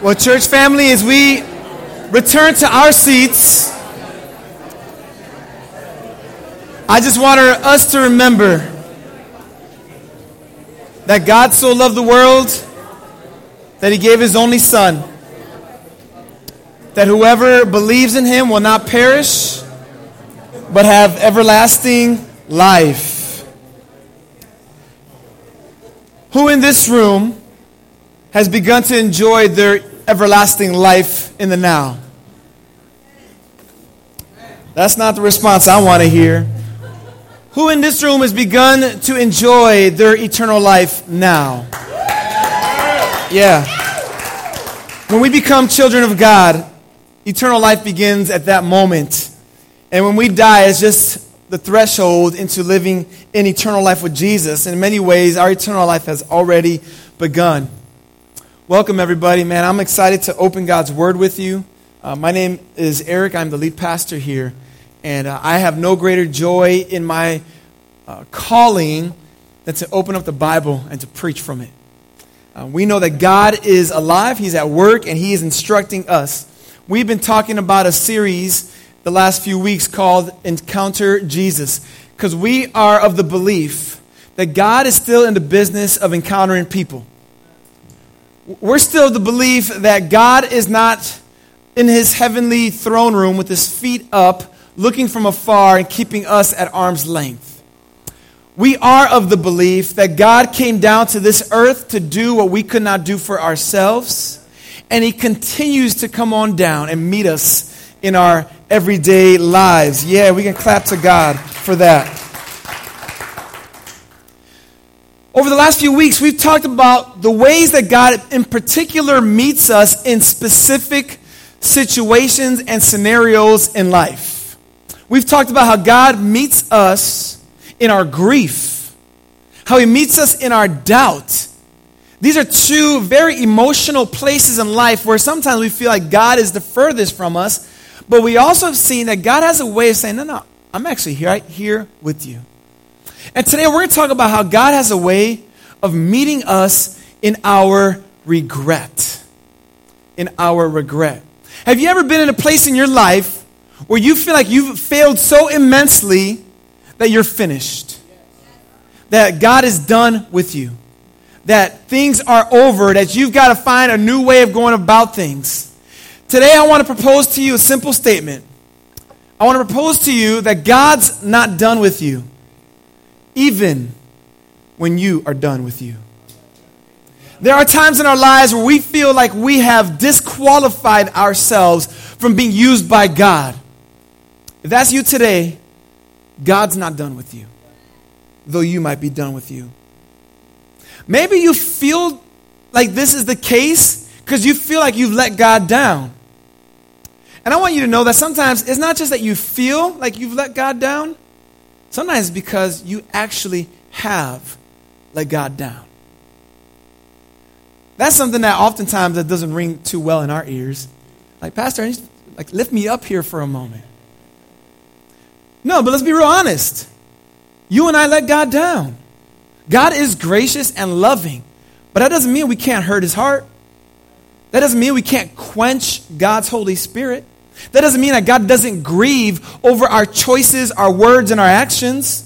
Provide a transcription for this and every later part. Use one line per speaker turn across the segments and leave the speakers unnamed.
Well, church family, as we return to our seats, I just want us to remember that God so loved the world that he gave his only Son, that whoever believes in him will not perish, but have everlasting life. Who in this room has begun to enjoy their everlasting life in the now? That's not the response I want to hear. Who in this room has begun to enjoy their eternal life now? Yeah. When we become children of God, eternal life begins at that moment. And when we die, it's just the threshold into living in eternal life with Jesus. In many ways, our eternal life has already begun. Welcome, everybody. Man, I'm excited to open God's Word with you. Uh, my name is Eric. I'm the lead pastor here. And uh, I have no greater joy in my uh, calling than to open up the Bible and to preach from it. Uh, we know that God is alive, He's at work, and He is instructing us. We've been talking about a series the last few weeks called Encounter Jesus because we are of the belief that God is still in the business of encountering people we're still the belief that God is not in his heavenly throne room with his feet up, looking from afar and keeping us at arm's length. We are of the belief that God came down to this earth to do what we could not do for ourselves, and he continues to come on down and meet us in our everyday lives. Yeah, we can clap to God for that. Over the last few weeks, we've talked about the ways that God, in particular, meets us in specific situations and scenarios in life. We've talked about how God meets us in our grief, how He meets us in our doubt. These are two very emotional places in life where sometimes we feel like God is the furthest from us, but we also have seen that God has a way of saying, No, no, I'm actually right here with you. And today we're going to talk about how God has a way of meeting us in our regret. In our regret. Have you ever been in a place in your life where you feel like you've failed so immensely that you're finished? That God is done with you? That things are over, that you've got to find a new way of going about things? Today I want to propose to you a simple statement. I want to propose to you that God's not done with you even when you are done with you. There are times in our lives where we feel like we have disqualified ourselves from being used by God. If that's you today, God's not done with you, though you might be done with you. Maybe you feel like this is the case because you feel like you've let God down. And I want you to know that sometimes it's not just that you feel like you've let God down, Sometimes because you actually have let God down. That's something that oftentimes that doesn't ring too well in our ears. Like, Pastor, like lift me up here for a moment. No, but let's be real honest. You and I let God down. God is gracious and loving, but that doesn't mean we can't hurt his heart. That doesn't mean we can't quench God's Holy Spirit. That doesn't mean that God doesn't grieve over our choices, our words, and our actions.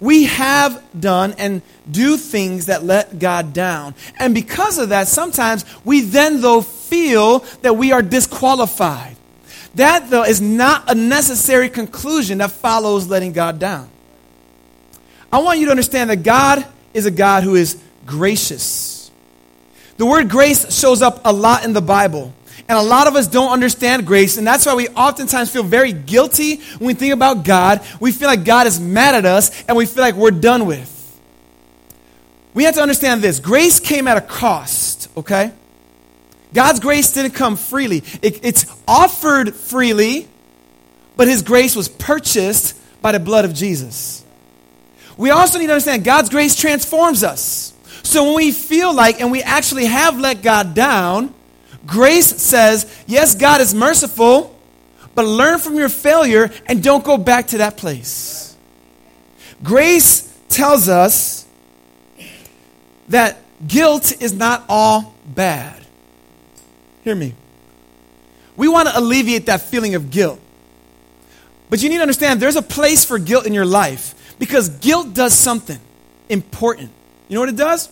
We have done and do things that let God down. And because of that, sometimes we then, though, feel that we are disqualified. That, though, is not a necessary conclusion that follows letting God down. I want you to understand that God is a God who is gracious. The word grace shows up a lot in the Bible. And a lot of us don't understand grace, and that's why we oftentimes feel very guilty when we think about God. We feel like God is mad at us, and we feel like we're done with. We have to understand this grace came at a cost, okay? God's grace didn't come freely, it, it's offered freely, but His grace was purchased by the blood of Jesus. We also need to understand God's grace transforms us. So when we feel like, and we actually have let God down, Grace says, yes, God is merciful, but learn from your failure and don't go back to that place. Grace tells us that guilt is not all bad. hear me. We want to alleviate that feeling of guilt. But you need to understand there's a place for guilt in your life because guilt does something important. You know what it does?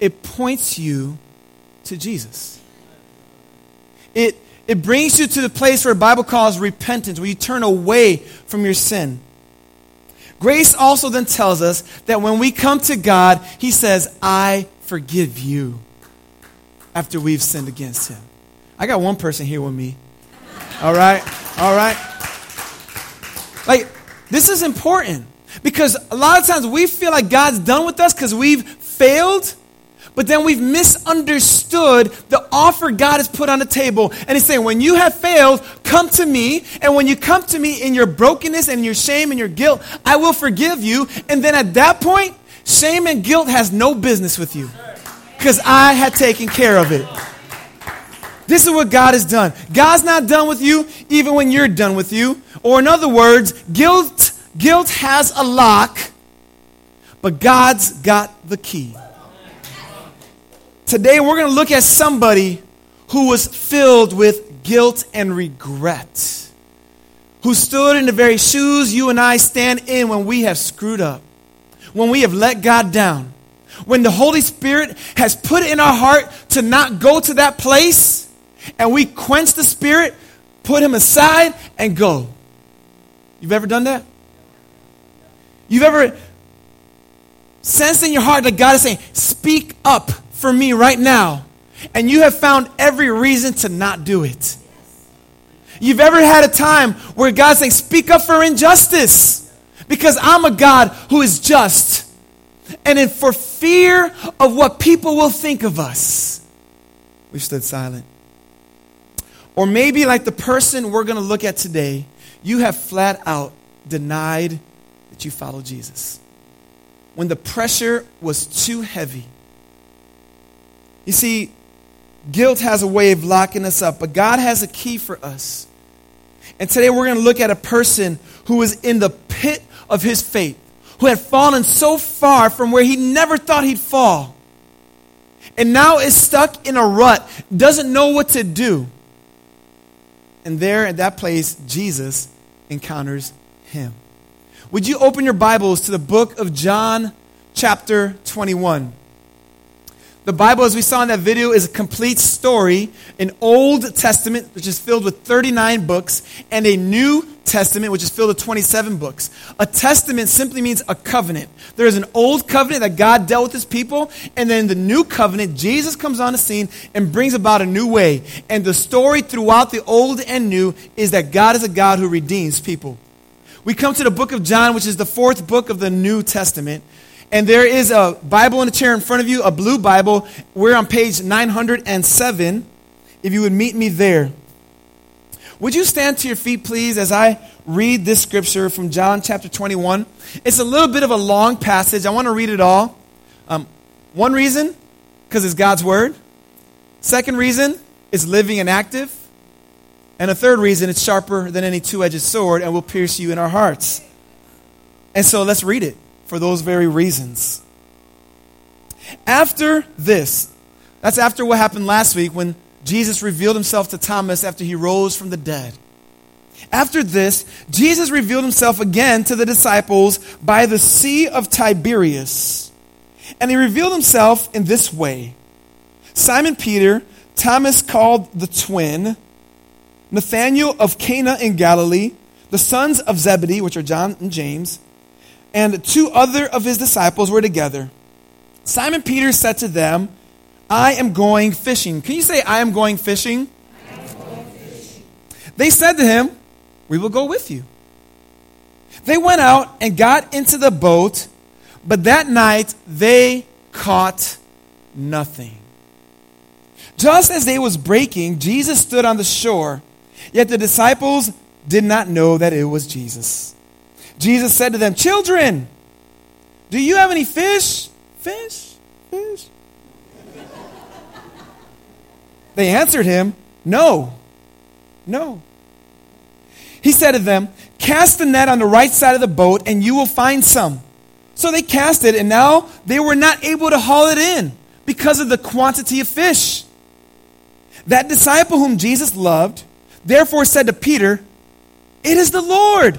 It points you to Jesus. It, it brings you to the place where the Bible calls repentance, where you turn away from your sin. Grace also then tells us that when we come to God, He says, I forgive you after we've sinned against Him. I got one person here with me. All right? All right? Like, this is important because a lot of times we feel like God's done with us because we've failed but then we've misunderstood the offer God has put on the table. And He's saying, when you have failed, come to me. And when you come to me in your brokenness and your shame and your guilt, I will forgive you. And then at that point, shame and guilt has no business with you because I had taken care of it. This is what God has done. God's not done with you even when you're done with you. Or in other words, guilt guilt has a lock, but God's got the key. Today we're going to look at somebody who was filled with guilt and regret, who stood in the very shoes you and I stand in when we have screwed up, when we have let God down, when the Holy Spirit has put in our heart to not go to that place, and we quench the Spirit, put Him aside, and go. You've ever done that? You've ever sensed in your heart that God is saying, Speak up for me right now, and you have found every reason to not do it. You've ever had a time where God's saying, Speak up for injustice because I'm a God who is just. And in, for fear of what people will think of us, we stood silent. Or maybe, like the person we're going to look at today, you have flat out denied that you follow Jesus. When the pressure was too heavy, you see, guilt has a way of locking us up, but God has a key for us. And today we're going to look at a person who was in the pit of his faith, who had fallen so far from where he never thought he'd fall, and now is stuck in a rut, doesn't know what to do. And there at that place, Jesus encounters him. Would you open your Bibles to the book of John, chapter 21? The Bible, as we saw in that video, is a complete story, an Old Testament, which is filled with 39 books, and a New Testament, which is filled with 27 books. A testament simply means a covenant. There is an old covenant that God dealt with his people, and then the new covenant, Jesus comes on the scene and brings about a new way. And the story throughout the old and new is that God is a God who redeems people. We come to the book of John, which is the fourth book of the New Testament. And there is a Bible in a chair in front of you, a blue Bible. We're on page 907. If you would meet me there. Would you stand to your feet, please, as I read this scripture from John chapter 21? It's a little bit of a long passage. I want to read it all. Um, one reason, because it's God's word. Second reason, it's living and active. And a third reason, it's sharper than any two edged sword and will pierce you in our hearts. And so let's read it for those very reasons. After this, that's after what happened last week when Jesus revealed himself to Thomas after he rose from the dead. After this, Jesus revealed himself again to the disciples by the Sea of Tiberias. And he revealed himself in this way Simon Peter, Thomas called the twin, Nathanael of Cana in Galilee, the sons of Zebedee, which are John and James, and two other of his disciples were together. Simon Peter said to them, I am going fishing. Can you say, I am going fishing? Am going fishing. They said to him, We will go with you. They went out and got into the boat, but that night they caught nothing. Just as day was breaking, Jesus stood on the shore, yet the disciples did not know that it was Jesus. Jesus said to them, Children, do you have any fish? Fish? Fish? they answered him, No. No. He said to them, Cast the net on the right side of the boat, and you will find some. So they cast it, and now they were not able to haul it in because of the quantity of fish. That disciple whom Jesus loved therefore said to Peter, It is the Lord.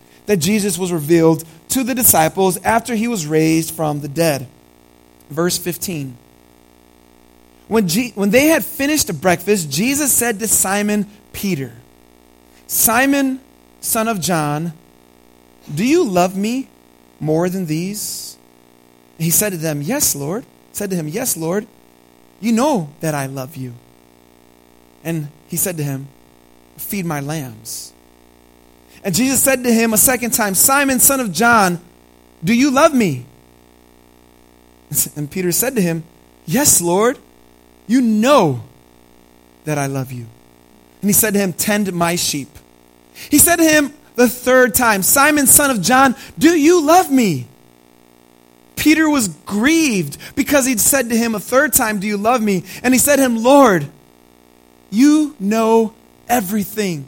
that Jesus was revealed to the disciples after he was raised from the dead. Verse 15. When, when they had finished breakfast, Jesus said to Simon Peter, Simon, son of John, do you love me more than these? he said to them, Yes, Lord. Said to him, Yes, Lord. You know that I love you. And he said to him, Feed my lambs. And Jesus said to him a second time, Simon, son of John, do you love me? And Peter said to him, Yes, Lord, you know that I love you. And he said to him, Tend my sheep. He said to him the third time, Simon, son of John, do you love me? Peter was grieved because he'd said to him a third time, Do you love me? And he said to him, Lord, you know everything.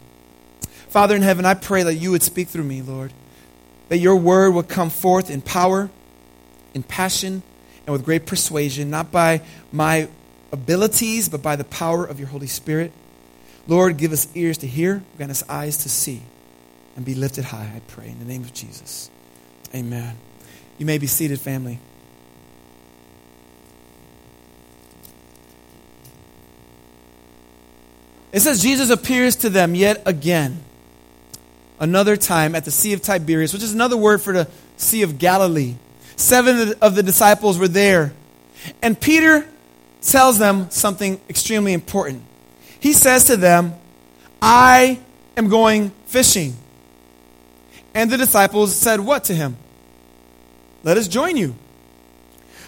Father in heaven, I pray that you would speak through me, Lord. That your word would come forth in power, in passion, and with great persuasion, not by my abilities, but by the power of your Holy Spirit. Lord, give us ears to hear, grant us eyes to see, and be lifted high, I pray, in the name of Jesus. Amen. You may be seated, family. It says Jesus appears to them yet again another time at the Sea of Tiberias, which is another word for the Sea of Galilee. Seven of the disciples were there. And Peter tells them something extremely important. He says to them, I am going fishing. And the disciples said, What to him? Let us join you.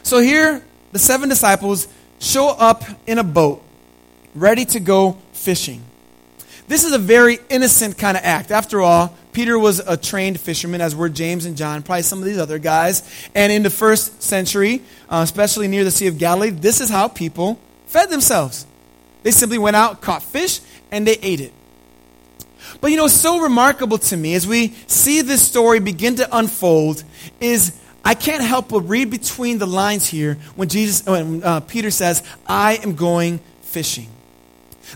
So here, the seven disciples show up in a boat, ready to go fishing. This is a very innocent kind of act. After all, Peter was a trained fisherman, as were James and John, probably some of these other guys. And in the first century, uh, especially near the Sea of Galilee, this is how people fed themselves. They simply went out, caught fish, and they ate it. But you know, so remarkable to me as we see this story begin to unfold is I can't help but read between the lines here when Jesus, when uh, Peter says, "I am going fishing."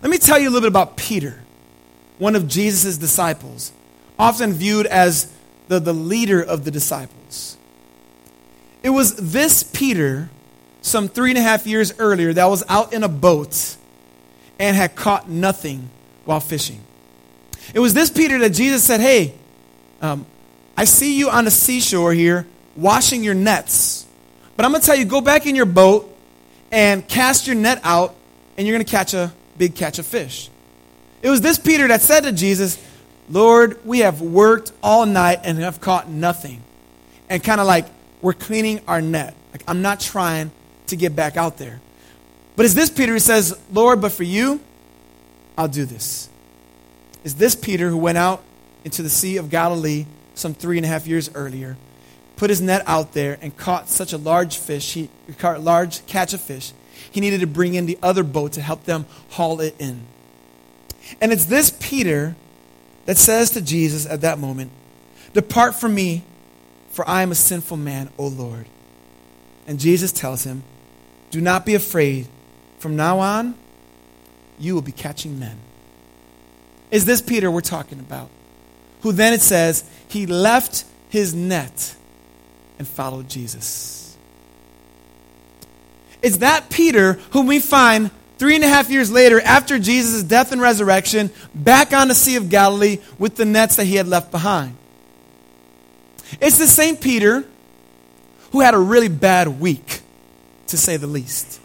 Let me tell you a little bit about Peter one of Jesus' disciples, often viewed as the, the leader of the disciples. It was this Peter, some three and a half years earlier, that was out in a boat and had caught nothing while fishing. It was this Peter that Jesus said, Hey, um, I see you on the seashore here washing your nets. But I'm going to tell you, go back in your boat and cast your net out, and you're going to catch a big catch of fish. It was this Peter that said to Jesus, Lord, we have worked all night and have caught nothing. And kind of like, we're cleaning our net. Like, I'm not trying to get back out there. But it's this Peter who says, Lord, but for you, I'll do this. Is this Peter who went out into the Sea of Galilee some three and a half years earlier, put his net out there, and caught such a large fish, he caught a large catch of fish, he needed to bring in the other boat to help them haul it in. And it's this Peter that says to Jesus at that moment, Depart from me, for I am a sinful man, O Lord. And Jesus tells him, Do not be afraid. From now on, you will be catching men. Is this Peter we're talking about? Who then it says, he left his net and followed Jesus. It's that Peter whom we find three and a half years later, after Jesus' death and resurrection, back on the Sea of Galilee with the nets that he had left behind. It's the same Peter who had a really bad week, to say the least.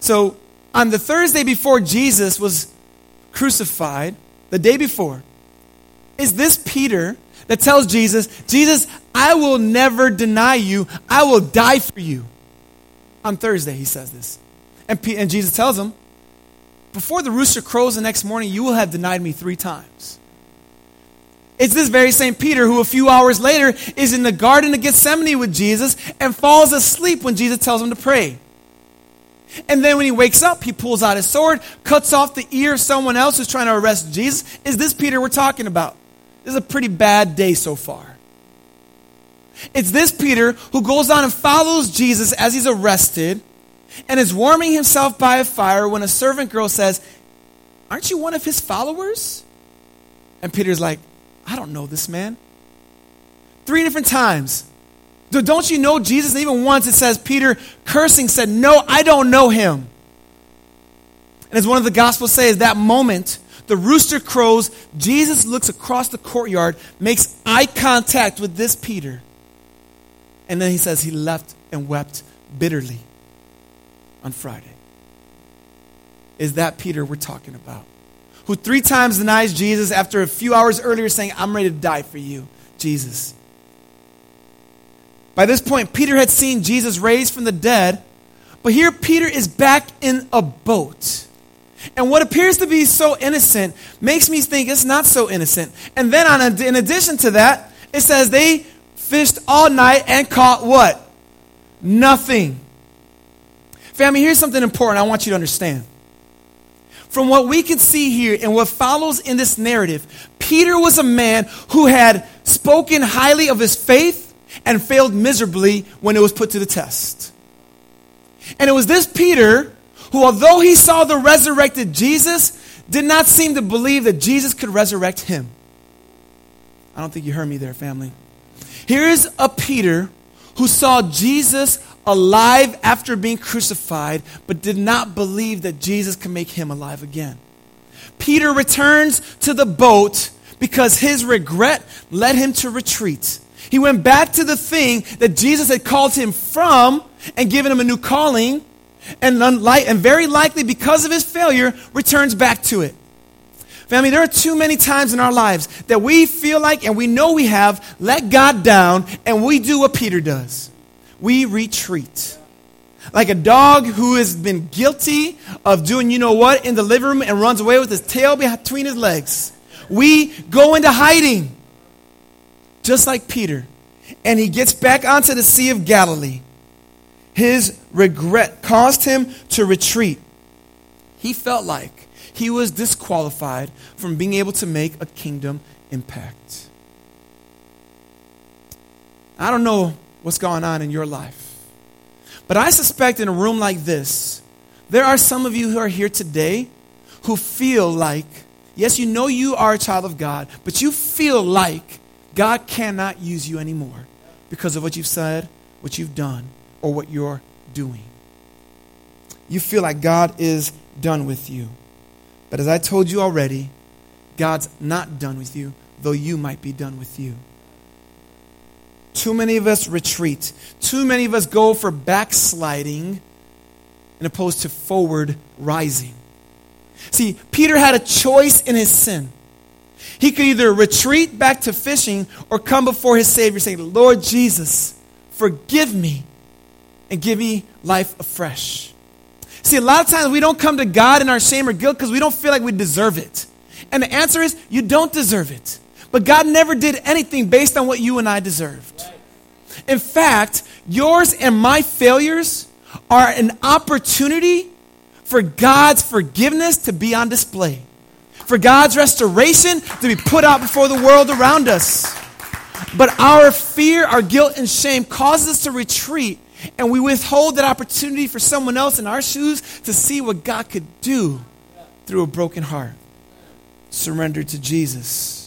So, on the Thursday before Jesus was crucified, the day before, is this Peter that tells Jesus, Jesus, I will never deny you. I will die for you. On Thursday, he says this. And, P- and Jesus tells him, Before the rooster crows the next morning, you will have denied me three times. It's this very same Peter who, a few hours later, is in the Garden of Gethsemane with Jesus and falls asleep when Jesus tells him to pray. And then when he wakes up, he pulls out his sword, cuts off the ear of someone else who's trying to arrest Jesus. Is this Peter we're talking about? This is a pretty bad day so far. It's this Peter who goes on and follows Jesus as he's arrested and is warming himself by a fire when a servant girl says, Aren't you one of his followers? And Peter's like, I don't know this man. Three different times. Don't you know Jesus? And even once it says Peter cursing said, No, I don't know him. And as one of the Gospels says, that moment, the rooster crows, Jesus looks across the courtyard, makes eye contact with this Peter. And then he says he left and wept bitterly on Friday. Is that Peter we're talking about? Who three times denies Jesus after a few hours earlier saying, I'm ready to die for you, Jesus. By this point, Peter had seen Jesus raised from the dead, but here Peter is back in a boat. And what appears to be so innocent makes me think it's not so innocent. And then, on a, in addition to that, it says they fished all night and caught what? Nothing. Family, here's something important I want you to understand. From what we can see here and what follows in this narrative, Peter was a man who had spoken highly of his faith and failed miserably when it was put to the test. And it was this Peter who, although he saw the resurrected Jesus, did not seem to believe that Jesus could resurrect him. I don't think you heard me there, family. Here is a Peter who saw Jesus alive after being crucified, but did not believe that Jesus could make him alive again. Peter returns to the boat because his regret led him to retreat. He went back to the thing that Jesus had called him from and given him a new calling, and, unlike, and very likely because of his failure, returns back to it. Family, there are too many times in our lives that we feel like, and we know we have, let God down, and we do what Peter does. We retreat. Like a dog who has been guilty of doing you know what in the living room and runs away with his tail between his legs. We go into hiding just like Peter, and he gets back onto the Sea of Galilee. His regret caused him to retreat. He felt like he was disqualified from being able to make a kingdom impact. I don't know what's going on in your life, but I suspect in a room like this, there are some of you who are here today who feel like, yes, you know you are a child of God, but you feel like God cannot use you anymore because of what you've said, what you've done, or what you're doing. You feel like God is done with you. But as I told you already, God's not done with you, though you might be done with you. Too many of us retreat. Too many of us go for backsliding and opposed to forward rising. See, Peter had a choice in his sin. He could either retreat back to fishing or come before his Savior saying, Lord Jesus, forgive me and give me life afresh. See, a lot of times we don't come to God in our shame or guilt because we don't feel like we deserve it. And the answer is, you don't deserve it. But God never did anything based on what you and I deserved. In fact, yours and my failures are an opportunity for God's forgiveness to be on display for God's restoration to be put out before the world around us. But our fear, our guilt, and shame causes us to retreat, and we withhold that opportunity for someone else in our shoes to see what God could do through a broken heart. Surrendered to Jesus.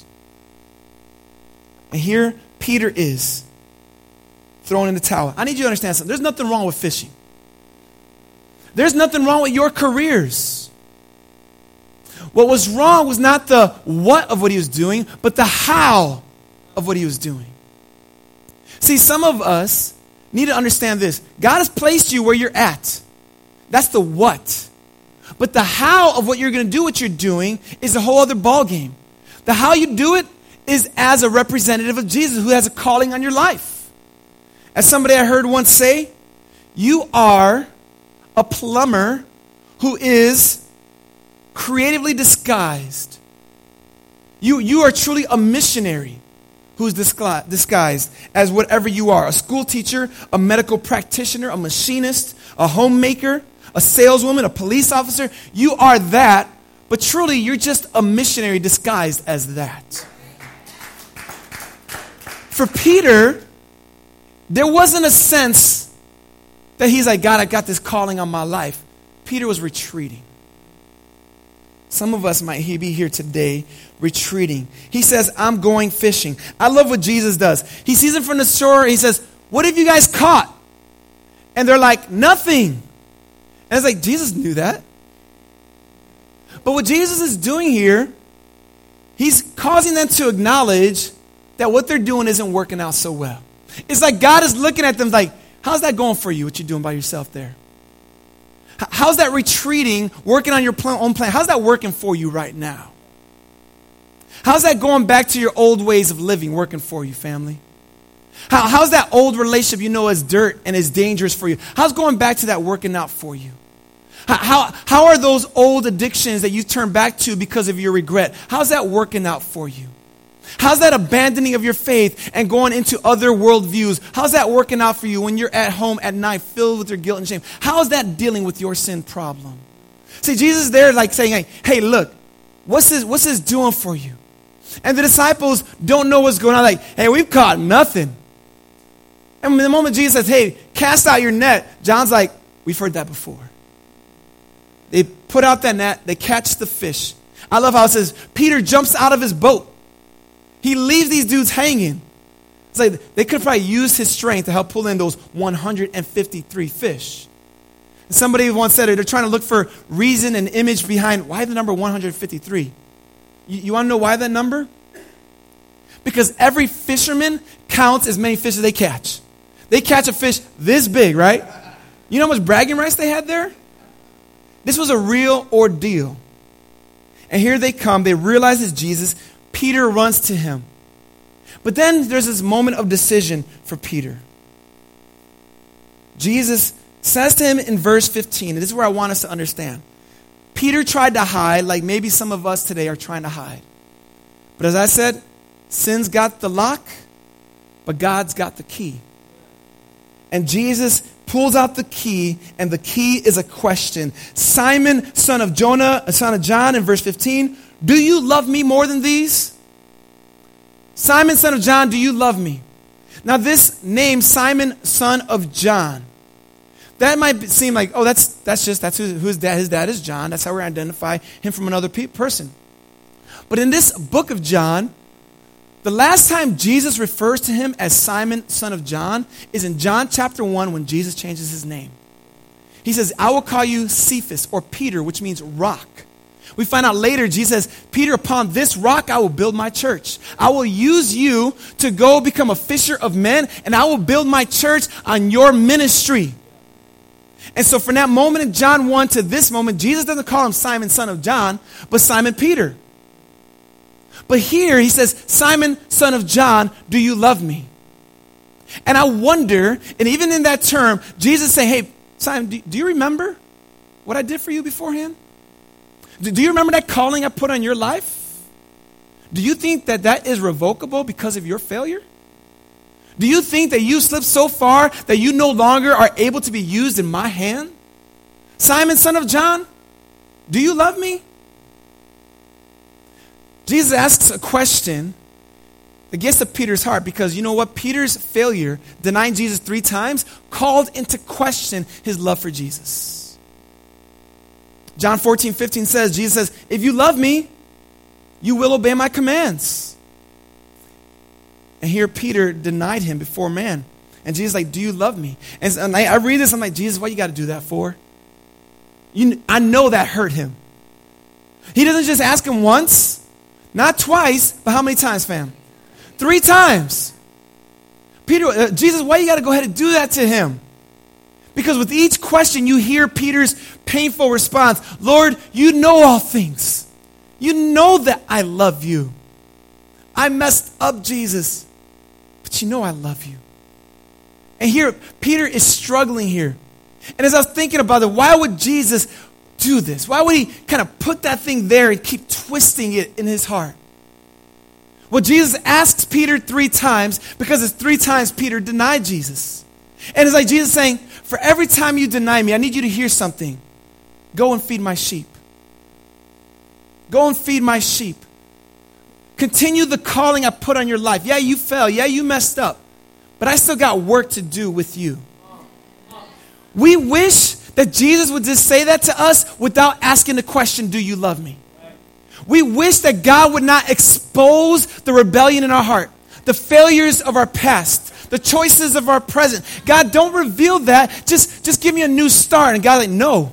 And here Peter is thrown in the towel. I need you to understand something. There's nothing wrong with fishing. There's nothing wrong with your careers. What was wrong was not the what of what he was doing, but the how of what he was doing. See, some of us need to understand this God has placed you where you're at. That's the what. But the how of what you're going to do what you're doing is a whole other ballgame. The how you do it is as a representative of Jesus who has a calling on your life. As somebody I heard once say, you are a plumber who is creatively disguised. You, you are truly a missionary who's disguised as whatever you are a school teacher, a medical practitioner, a machinist, a homemaker, a saleswoman, a police officer. You are that, but truly you're just a missionary disguised as that. For Peter, there wasn't a sense that he's like, God, I got this calling on my life. Peter was retreating. Some of us might be here today retreating. He says, I'm going fishing. I love what Jesus does. He sees them from the shore. He says, What have you guys caught? And they're like, Nothing. And it's like, Jesus knew that. But what Jesus is doing here, he's causing them to acknowledge that what they're doing isn't working out so well. It's like God is looking at them like, How's that going for you, what you're doing by yourself there? How's that retreating, working on your own plan? How's that working for you right now? How's that going back to your old ways of living working for you, family? How, how's that old relationship you know is dirt and is dangerous for you? How's going back to that working out for you? How, how, how are those old addictions that you turn back to because of your regret? How's that working out for you? How's that abandoning of your faith and going into other worldviews? How's that working out for you when you're at home at night filled with your guilt and shame? How's that dealing with your sin problem? See, Jesus there like saying, hey, hey, look, what's this, what's this doing for you? And the disciples don't know what's going on. Like, hey, we've caught nothing. And the moment Jesus says, hey, cast out your net, John's like, we've heard that before. They put out that net, they catch the fish. I love how it says, Peter jumps out of his boat. He leaves these dudes hanging. It's like they could probably use his strength to help pull in those 153 fish. And somebody once said it, they're trying to look for reason and image behind why the number 153. You, you want to know why that number? Because every fisherman counts as many fish as they catch. They catch a fish this big, right? You know how much bragging rights they had there? This was a real ordeal. And here they come. They realize it's Jesus. Peter runs to him. But then there's this moment of decision for Peter. Jesus says to him in verse 15, and this is where I want us to understand. Peter tried to hide, like maybe some of us today are trying to hide. But as I said, sin's got the lock, but God's got the key. And Jesus pulls out the key, and the key is a question. Simon, son of Jonah, son of John, in verse 15, do you love me more than these? Simon, son of John, do you love me? Now, this name, Simon, son of John, that might seem like, oh, that's, that's just, that's who, whose dad, his dad is John. That's how we identify him from another pe- person. But in this book of John, the last time Jesus refers to him as Simon, son of John, is in John chapter 1 when Jesus changes his name. He says, I will call you Cephas or Peter, which means rock. We find out later, Jesus says, Peter, upon this rock I will build my church. I will use you to go become a fisher of men, and I will build my church on your ministry. And so from that moment in John 1 to this moment, Jesus doesn't call him Simon, son of John, but Simon Peter. But here he says, Simon, son of John, do you love me? And I wonder, and even in that term, Jesus saying, Hey, Simon, do, do you remember what I did for you beforehand? Do you remember that calling I put on your life? Do you think that that is revocable because of your failure? Do you think that you slipped so far that you no longer are able to be used in my hand? Simon, son of John, do you love me? Jesus asks a question that gets to Peter's heart because you know what? Peter's failure, denying Jesus three times, called into question his love for Jesus. John 14, 15 says, Jesus says, If you love me, you will obey my commands. And here Peter denied him before man. And Jesus like, do you love me? And, and I, I, read this, I'm like, Jesus, what you got to do that for? You, I know that hurt him. He doesn't just ask him once, not twice, but how many times, fam? Three times. Peter, uh, Jesus, why you got to go ahead and do that to him? Because with each question, you hear Peter's painful response Lord, you know all things. You know that I love you. I messed up, Jesus, but you know I love you. And here, Peter is struggling here. And as I was thinking about it, why would Jesus do this? Why would he kind of put that thing there and keep twisting it in his heart? Well, Jesus asks Peter three times because it's three times Peter denied Jesus. And it's like Jesus saying, For every time you deny me, I need you to hear something. Go and feed my sheep. Go and feed my sheep. Continue the calling I put on your life. Yeah, you fell. Yeah, you messed up but I still got work to do with you. We wish that Jesus would just say that to us without asking the question, Do you love me? We wish that God would not expose the rebellion in our heart, the failures of our past, the choices of our present. God, don't reveal that. Just, just give me a new start. And God, like, no.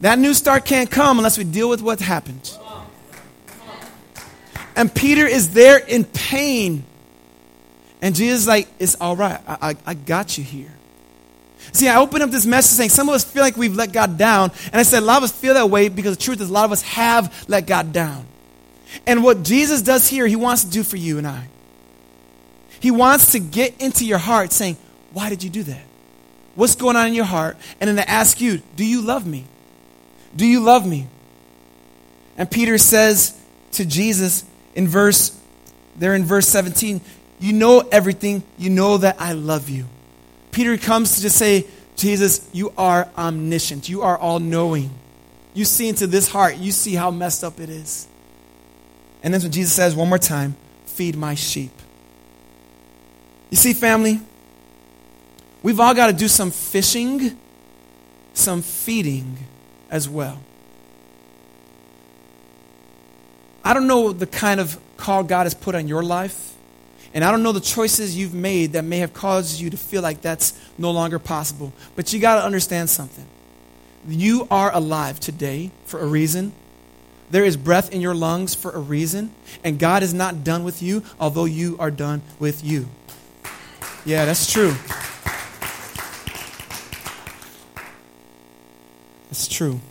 That new start can't come unless we deal with what happened. And Peter is there in pain and Jesus like, it's all right. I, I, I got you here. See, I opened up this message saying some of us feel like we've let God down. And I said a lot of us feel that way because the truth is a lot of us have let God down. And what Jesus does here, he wants to do for you and I. He wants to get into your heart saying, why did you do that? What's going on in your heart? And then to ask you, do you love me? Do you love me? And Peter says to Jesus in verse, there in verse 17, you know everything. You know that I love you. Peter comes to just say, Jesus, you are omniscient. You are all knowing. You see into this heart. You see how messed up it is. And then when Jesus says one more time, feed my sheep. You see, family, we've all got to do some fishing, some feeding as well. I don't know the kind of call God has put on your life. And I don't know the choices you've made that may have caused you to feel like that's no longer possible. But you got to understand something. You are alive today for a reason. There is breath in your lungs for a reason. And God is not done with you, although you are done with you. Yeah, that's true. It's true.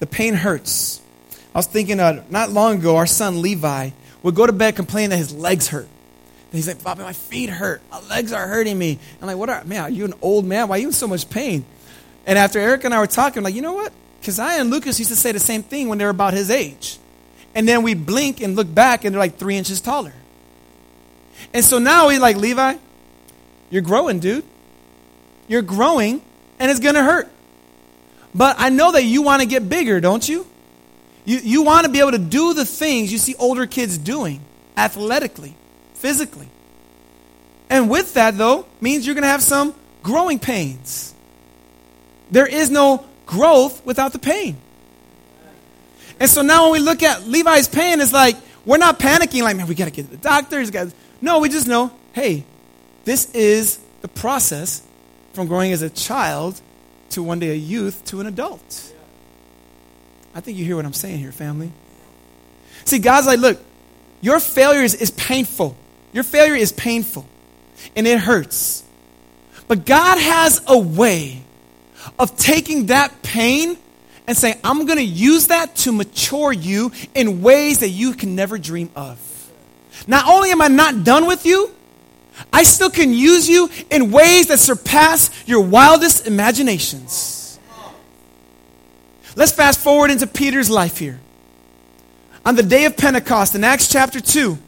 The pain hurts. I was thinking uh, not long ago, our son Levi would go to bed complaining that his legs hurt. And he's like, Bobby, my feet hurt. My legs are hurting me. I'm like, what are, man, are you an old man? Why are you in so much pain? And after Eric and I were talking, I'm like, you know what? Keziah and Lucas used to say the same thing when they were about his age. And then we blink and look back and they're like three inches taller. And so now he's like, Levi, you're growing, dude. You're growing and it's going to hurt. But I know that you want to get bigger, don't you? You, you want to be able to do the things you see older kids doing athletically physically. And with that, though, means you're going to have some growing pains. There is no growth without the pain. And so now when we look at Levi's pain, it's like we're not panicking, like, man, we got to get to the doctors. No, we just know, hey, this is the process from growing as a child to one day a youth to an adult. I think you hear what I'm saying here, family. See, God's like, look, your failures is painful. Your failure is painful and it hurts. But God has a way of taking that pain and saying, I'm going to use that to mature you in ways that you can never dream of. Not only am I not done with you, I still can use you in ways that surpass your wildest imaginations. Let's fast forward into Peter's life here. On the day of Pentecost in Acts chapter 2,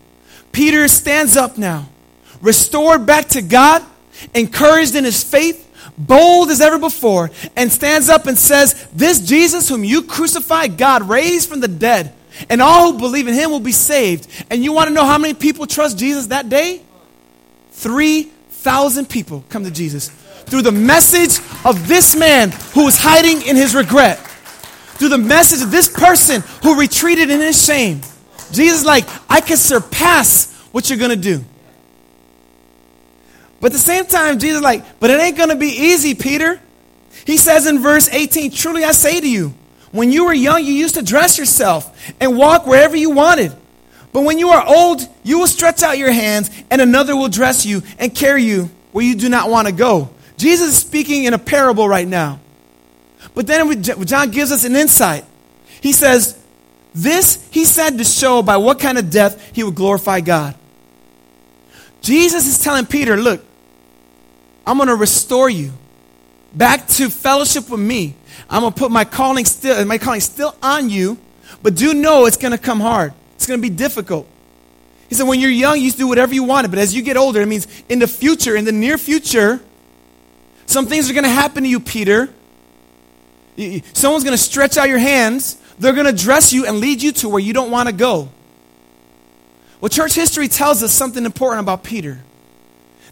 Peter stands up now, restored back to God, encouraged in his faith, bold as ever before, and stands up and says, This Jesus whom you crucified, God raised from the dead. and all who believe in him will be saved. And you want to know how many people trust Jesus that day? 3,000 people come to Jesus through the message of this man who was hiding in his regret, through the message of this person who retreated in his shame. Jesus like, I can surpass what you're going to do. But at the same time, Jesus like, but it ain't going to be easy, Peter. He says in verse 18, Truly I say to you, when you were young, you used to dress yourself and walk wherever you wanted. But when you are old, you will stretch out your hands, and another will dress you and carry you where you do not want to go. Jesus is speaking in a parable right now. But then John gives us an insight. He says, This he said to show by what kind of death he would glorify God. Jesus is telling Peter, Look, I'm going to restore you back to fellowship with me. I'm going to put my calling still, my calling still on you, but do know it's going to come hard. It's going to be difficult. He said, when you're young, you do whatever you wanted, but as you get older, it means in the future, in the near future, some things are going to happen to you, Peter. Someone's going to stretch out your hands. They're going to dress you and lead you to where you don't want to go. Well, church history tells us something important about Peter.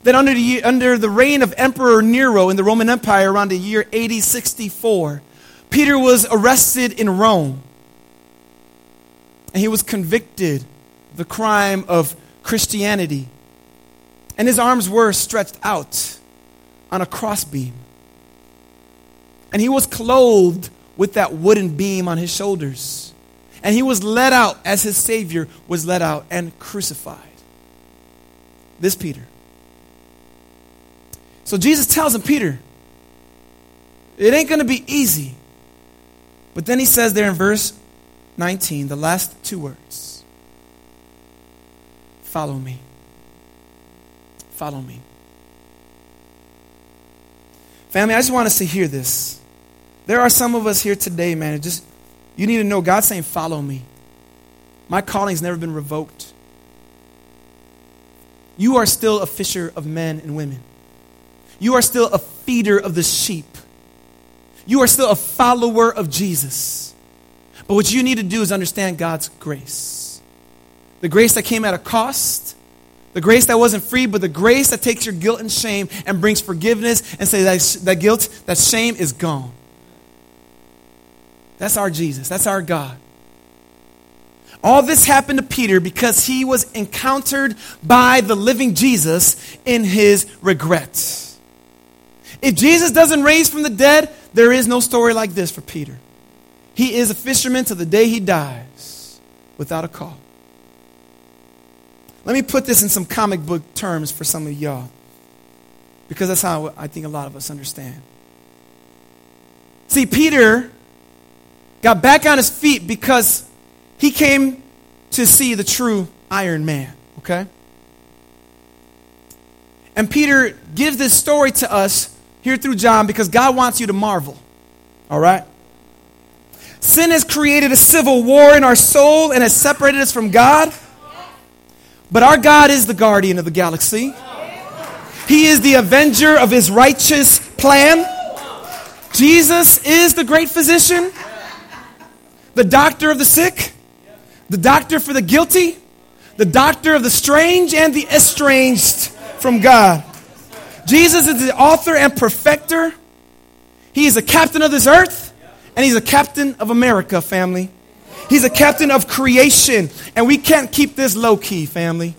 That under the, under the reign of Emperor Nero in the Roman Empire around the year 80 64, Peter was arrested in Rome. And he was convicted the crime of Christianity. And his arms were stretched out on a crossbeam. And he was clothed with that wooden beam on his shoulders. And he was led out as his Savior was led out and crucified. This Peter. So Jesus tells him, Peter, it ain't going to be easy. But then he says there in verse 19, the last two words Follow me. Follow me. Family, I just want us to hear this. There are some of us here today, man, just you need to know God's saying, Follow me. My calling's never been revoked. You are still a fisher of men and women. You are still a feeder of the sheep. You are still a follower of Jesus. But what you need to do is understand God's grace. The grace that came at a cost, the grace that wasn't free, but the grace that takes your guilt and shame and brings forgiveness and says that, that guilt, that shame is gone. That's our Jesus. That's our God. All this happened to Peter because he was encountered by the living Jesus in his regret. If Jesus doesn't raise from the dead, there is no story like this for Peter. He is a fisherman to the day he dies without a call. Let me put this in some comic book terms for some of y'all, because that's how I think a lot of us understand. See, Peter got back on his feet because he came to see the true Iron Man, okay? And Peter gives this story to us here through John because God wants you to marvel, all right? Sin has created a civil war in our soul and has separated us from God. But our God is the guardian of the galaxy. He is the avenger of his righteous plan. Jesus is the great physician, the doctor of the sick, the doctor for the guilty, the doctor of the strange and the estranged from God. Jesus is the author and perfecter. He is the captain of this earth, and he's a captain of America, family. He's a captain of creation. And we can't keep this low key, family.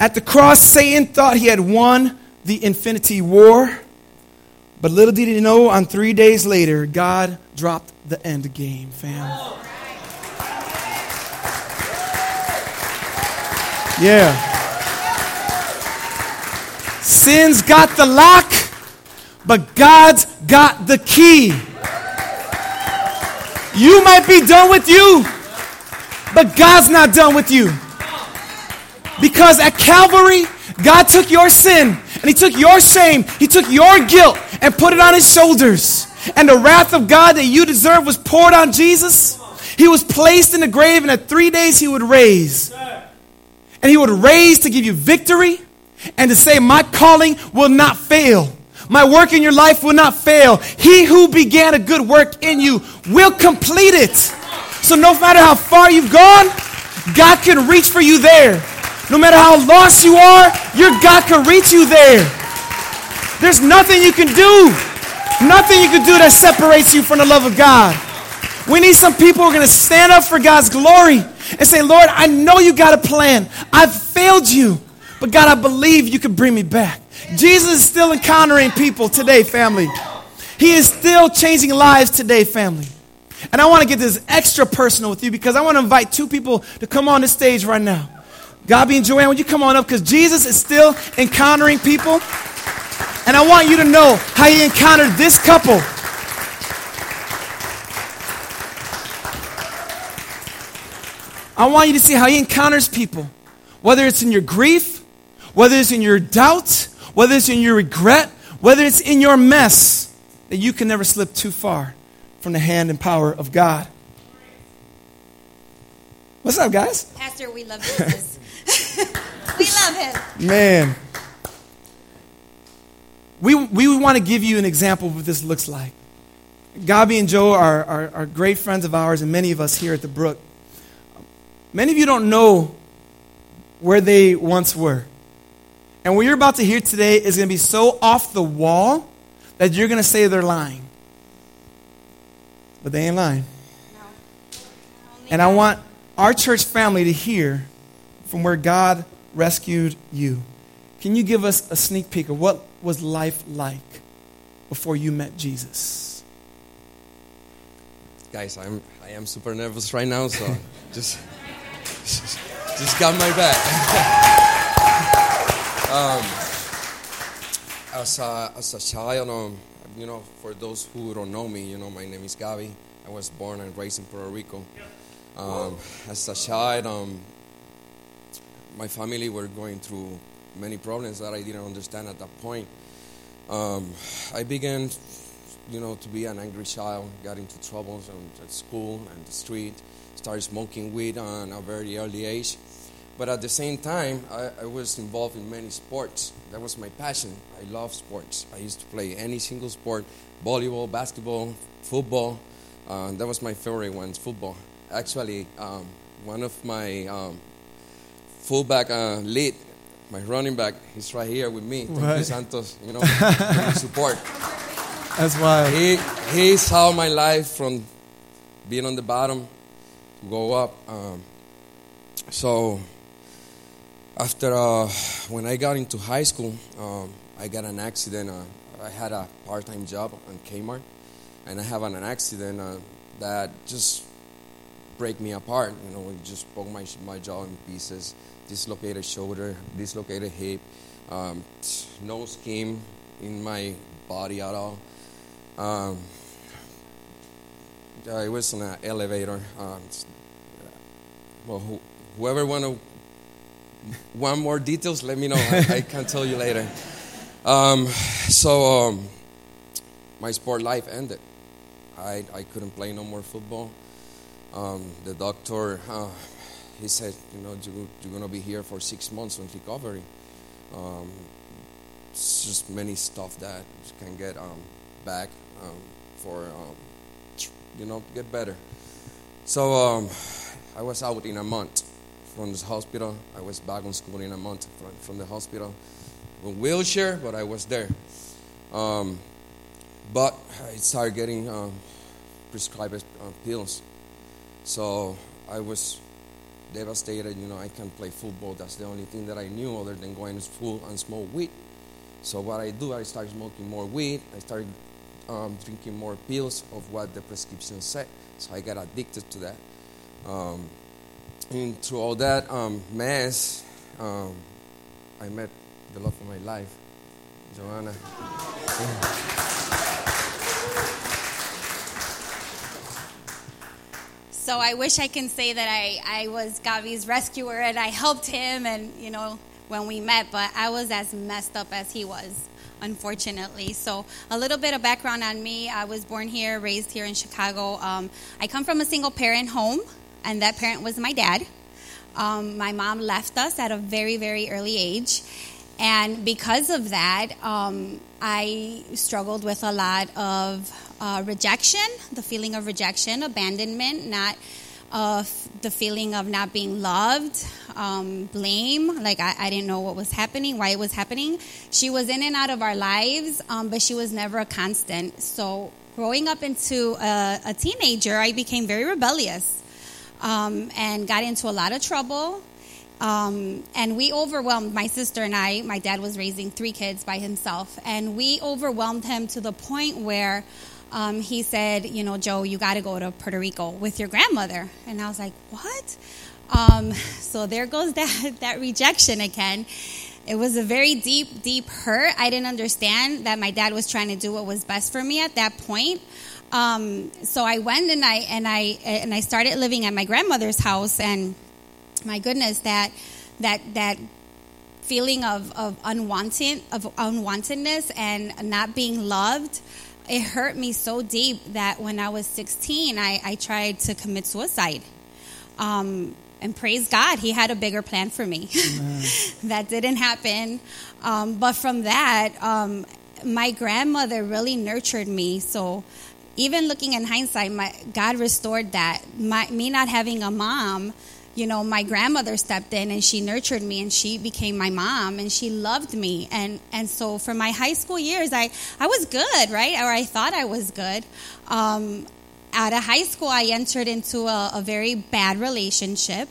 At the cross, Satan thought he had won the infinity war. But little did he know, on three days later, God dropped the end game, fam. Yeah. Sin's got the lock. But God's got the key. You might be done with you, but God's not done with you. Because at Calvary, God took your sin and He took your shame, He took your guilt and put it on His shoulders. And the wrath of God that you deserve was poured on Jesus. He was placed in the grave, and at three days He would raise. And He would raise to give you victory and to say, My calling will not fail. My work in your life will not fail. He who began a good work in you will complete it. So no matter how far you've gone, God can reach for you there. No matter how lost you are, your God can reach you there. There's nothing you can do. Nothing you can do that separates you from the love of God. We need some people who are going to stand up for God's glory and say, Lord, I know you got a plan. I've failed you, but God, I believe you can bring me back. Jesus is still encountering people today, family. He is still changing lives today, family. And I want to get this extra personal with you because I want to invite two people to come on the stage right now. Gabi and Joanne, would you come on up? Because Jesus is still encountering people. And I want you to know how he encountered this couple. I want you to see how he encounters people. Whether it's in your grief, whether it's in your doubt, whether it's in your regret, whether it's in your mess, that you can never slip too far from the hand and power of God. What's up, guys?
Pastor, we love Jesus. we love him.
Man. We, we want to give you an example of what this looks like. Gabi and Joe are, are, are great friends of ours, and many of us here at the Brook. Many of you don't know where they once were. And what you're about to hear today is going to be so off the wall that you're going to say they're lying. But they ain't lying. And I want our church family to hear from where God rescued you. Can you give us a sneak peek of what was life like before you met Jesus?
Guys, I'm I am super nervous right now, so just just got my back. um, as a as a child, um, you know, for those who don't know me, you know, my name is Gabi. I was born and raised in Puerto Rico. Um, as a child, um, my family were going through many problems that I didn't understand at that point. Um, I began, you know, to be an angry child, got into troubles at school and the street, started smoking weed at a very early age. But at the same time, I, I, was involved in many sports. That was my passion. I love sports. I used to play any single sport volleyball, basketball, football. Uh, that was my favorite one, football. Actually, um, one of my um, fullback uh, lead my running back, he's right here with me. Thank right. you, Santos. You know, support.
That's why
he he saw my life from being on the bottom to go up. Um, so after uh, when I got into high school, um, I got an accident. Uh, I had a part-time job on Kmart, and I have an accident uh, that just break me apart. You know, it just broke my my jaw in pieces dislocated shoulder, dislocated hip, um, no skin in my body at all. Um, I was in an elevator. Um, well, who, whoever want to want more details, let me know. I, I can tell you later. Um, so um, my sport life ended. I, I couldn't play no more football. Um, the doctor uh, he said, you know, you, you're going to be here for six months on recovery. Um, it's just many stuff that you can get um, back um, for, you know, get better. So I was out in a month from the hospital. I was back on school in a month from, from the hospital. In wheelchair, but I was there. Um, but I started getting prescribed uh, pills. So I was devastated. You know, I can't play football. That's the only thing that I knew other than going to school and smoke weed. So what I do, I started smoking more weed. I started um, drinking more pills of what the prescription said. So I got addicted to that. Um, and through all that um, mess, um, I met the love of my life, Joanna.
So I wish I can say that I, I was Gabi's rescuer and I helped him and, you know, when we met, but I was as messed up as he was, unfortunately. So a little bit of background on me. I was born here, raised here in Chicago. Um, I come from a single parent home, and that parent was my dad. Um, my mom left us at a very, very early age. And because of that, um, I struggled with a lot of uh, rejection, the feeling of rejection, abandonment, not of the feeling of not being loved, um, blame, like I, I, didn't know what was happening, why it was happening. She was in and out of our lives, um, but she was never a constant. So, growing up into a, a teenager, I became very rebellious um, and got into a lot of trouble. Um, and we overwhelmed my sister and I. My dad was raising three kids by himself, and we overwhelmed him to the point where um, he said, "You know, Joe, you got to go to Puerto Rico with your grandmother." And I was like, "What?" Um, so there goes that that rejection again. It was a very deep, deep hurt. I didn't understand that my dad was trying to do what was best for me at that point. Um, so I went and I and I and I started living at my grandmother's house, and my goodness, that that that feeling of, of unwanted of unwantedness and not being loved it hurt me so deep that when I was 16, I, I tried to commit suicide. Um, and praise God, He had a bigger plan for me. that didn't happen. Um, but from that, um, my grandmother really nurtured me. So even looking in hindsight, my, God restored that. My, me not having a mom you know, my grandmother stepped in and she nurtured me and she became my mom and she loved me. And, and so for my high school years, I, I was good, right? Or I thought I was good. Um, out of high school, I entered into a, a very bad relationship.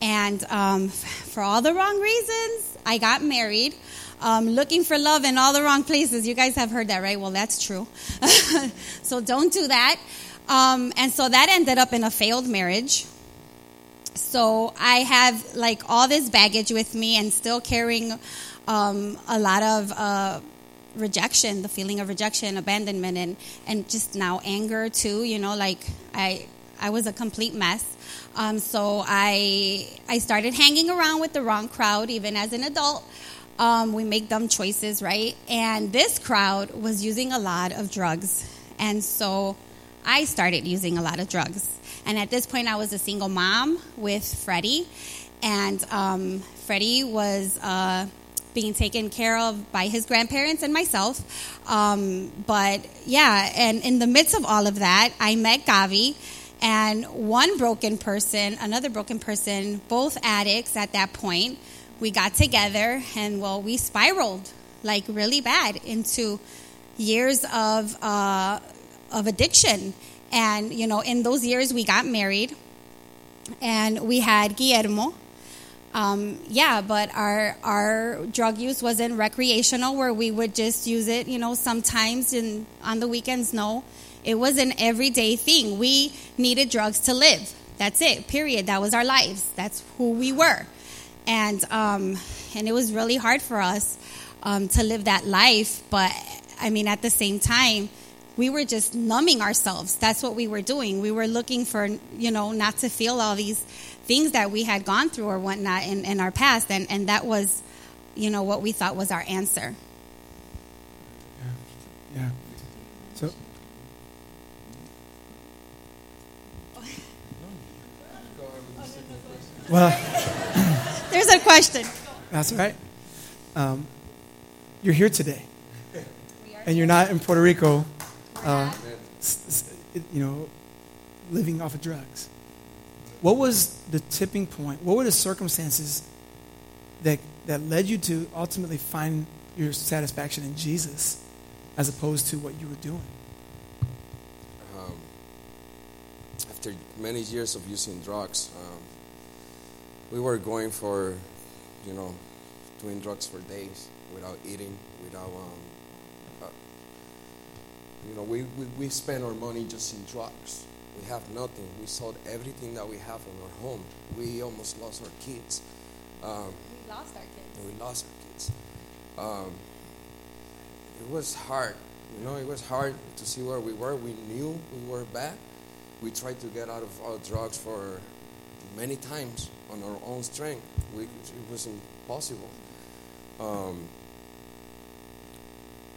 And um, for all the wrong reasons, I got married. Um, looking for love in all the wrong places. You guys have heard that, right? Well, that's true. so don't do that. Um, and so that ended up in a failed marriage. So I have like all this baggage with me and still carrying um, a lot of uh, rejection, the feeling of rejection, abandonment, and, and just now anger too. You know, like I, I was a complete mess. Um, so I, I started hanging around with the wrong crowd, even as an adult. Um, we make dumb choices, right? And this crowd was using a lot of drugs. And so I started using a lot of drugs. And at this point, I was a single mom with Freddie. And um, Freddie was uh, being taken care of by his grandparents and myself. Um, but yeah, and in the midst of all of that, I met Gabi. And one broken person, another broken person, both addicts at that point, we got together and, well, we spiraled like really bad into years of, uh, of addiction and, you know, in those years we got married and we had Guillermo. Um, yeah, but our our drug use wasn't recreational where we would just use it, you know, sometimes and on the weekends. No, it was an everyday thing. We needed drugs to live. That's it. Period. That was our lives. That's who we were, and um, and it was really hard for us um, to live that life. But I mean, at the same time, we were just numbing ourselves. That's what we were doing. We were looking for, you know, not to feel all these things that we had gone through or whatnot in, in our past. And, and that was, you know, what we thought was our answer.
Yeah. yeah. So. Well,
there's a question.
That's right. Um, you're here today, and you're not in Puerto Rico uh, you know, living off of drugs. What was the tipping point? What were the circumstances that, that led you to ultimately find your satisfaction in Jesus as opposed to what you were doing?
Um, after many years of using drugs, um, we were going for, you know, doing drugs for days without eating, without um, you know, we, we, we spend our money just in drugs. We have nothing. We sold everything that we have in our home. We almost lost our kids.
Um, we lost our kids.
We lost our kids. Um, it was hard. You know, it was hard to see where we were. We knew we were bad. We tried to get out of our drugs for many times on our own strength. We, it was impossible. Um,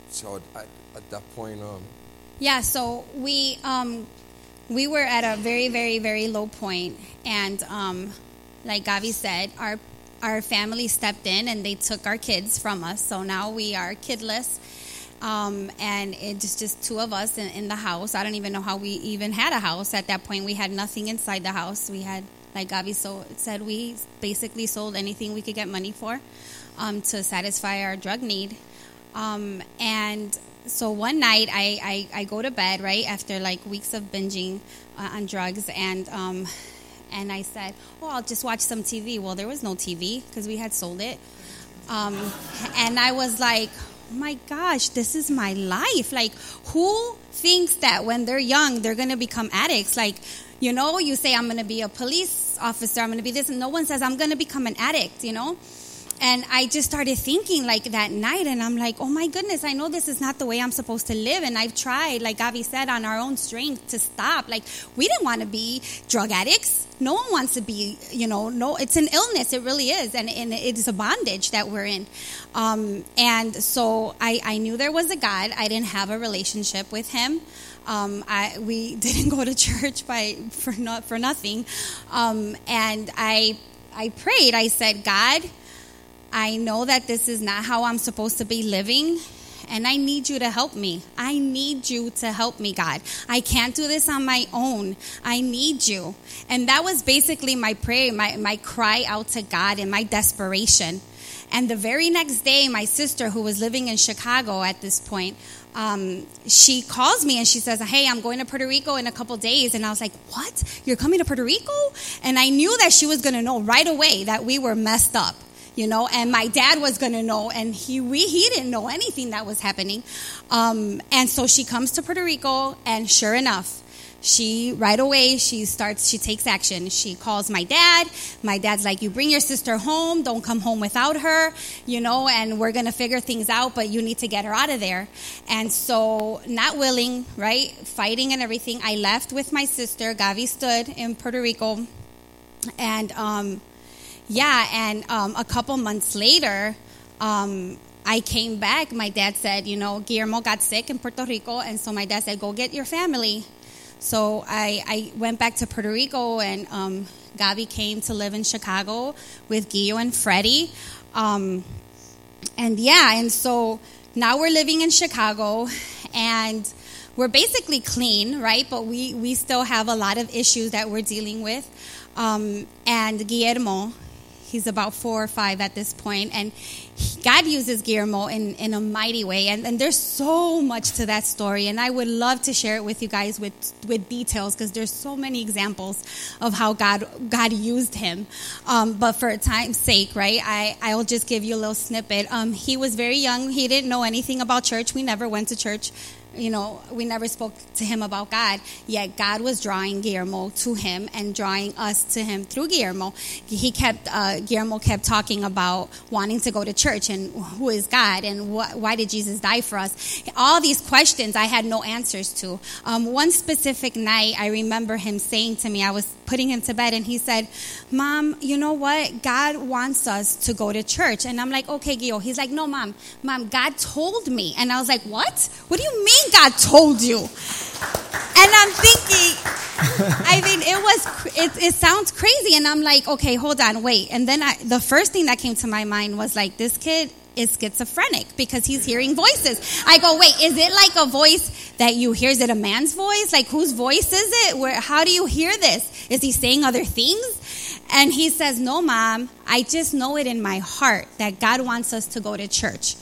so at, at that point, um,
yeah. So we um, we were at a very, very, very low point, and um, like Gabi said, our our family stepped in and they took our kids from us. So now we are kidless. Um, and it's just two of us in, in the house. I don't even know how we even had a house at that point. We had nothing inside the house. We had, like Gabi so said, we basically sold anything we could get money for um, to satisfy our drug need. Um, and so one night I, I, I, go to bed right after like weeks of binging uh, on drugs and um, and I said, "Oh, I'll just watch some TV." Well, there was no TV because we had sold it, um, and I was like, oh "My gosh, this is my life!" Like, who thinks that when they're young they're going to become addicts? Like, you know, you say, "I'm going to be a police officer," "I'm going to be this," and no one says, "I'm going to become an addict." You know and I just started thinking like that night, and I'm like, oh my goodness, I know this is not the way I'm supposed to live. And I've tried, like Gabi said, on our own strength to stop. Like, we didn't want to be drug addicts. No one wants to be, you know, no, it's an illness. It really is. And, and it's a bondage that we're in. Um, and so I, I knew there was a God. I didn't have a relationship with him. Um, I, we didn't go to church by for not for nothing, um, and I I prayed. I said, God, I know that this is not how I'm supposed to be living. And I need you to help me. I need you to help me, God. I can't do this on my own. I need you. And that was basically my prayer, my, my cry out to God in my desperation. And the very next day, my sister, who was living in Chicago at this point, um, she calls me and she says, Hey, I'm going to Puerto Rico in a couple days. And I was like, What? You're coming to Puerto Rico? And I knew that she was going to know right away that we were messed up you know, and my dad was going to know, and he we, he didn't know anything that was happening. Um, and so she comes to Puerto Rico, and sure enough, she right away she starts she takes action. She calls my dad. My dad's like you bring your sister home. Don't come home without her you know and we're gonna figure things out but you need to get her out of there. And so not willing right fighting and everything i left with my sister. Gabi stood in puerto rico. And um, yeah, and um, a couple months later, um, I came back. My dad said, you know, Guillermo got sick in Puerto Rico, and so my dad said, go get your family. So I, I went back to Puerto Rico, and um, came to live in Chicago with Gio and Freddie. Um, and yeah, and so now we're living in Chicago, and we're basically clean, right? But we, we still have a lot of issues that we're dealing with. Um, and Guillermo, He's about four or five at this point, and God uses Guillermo in, in a mighty way. And, and there's so much to that story, and I would love to share it with you guys with, with details because there's so many examples of how God God used him. Um, but for time's sake, right, I, I'll just give you a little snippet. Um, he was very young, he didn't know anything about church. We never went to church you know, we never spoke to him about God, yet God was drawing Guillermo to him and drawing us to him through Guillermo. He kept, uh, Guillermo kept talking about wanting to go to church and who is God and wh- why did Jesus die for us? All these questions I had no answers to. Um, one specific night, I remember him saying to me, I was putting him to bed and he said, Mom, you know what? God wants us to go to church. And I'm like, okay, Gio. He's like, no, Mom, Mom, God told me. And I was like, what? What do you mean? God told you. And I'm thinking, I mean, it was, it, it sounds crazy. And I'm like, okay, hold on, wait. And then I, the first thing that came to my mind was like, this kid is schizophrenic because he's hearing voices. I go, wait, is it like a voice that you hear? Is it a man's voice? Like whose voice is it? Where, how do you hear this? Is he saying other things? And he says, no, mom, I just know it in my heart that God wants us to go to church.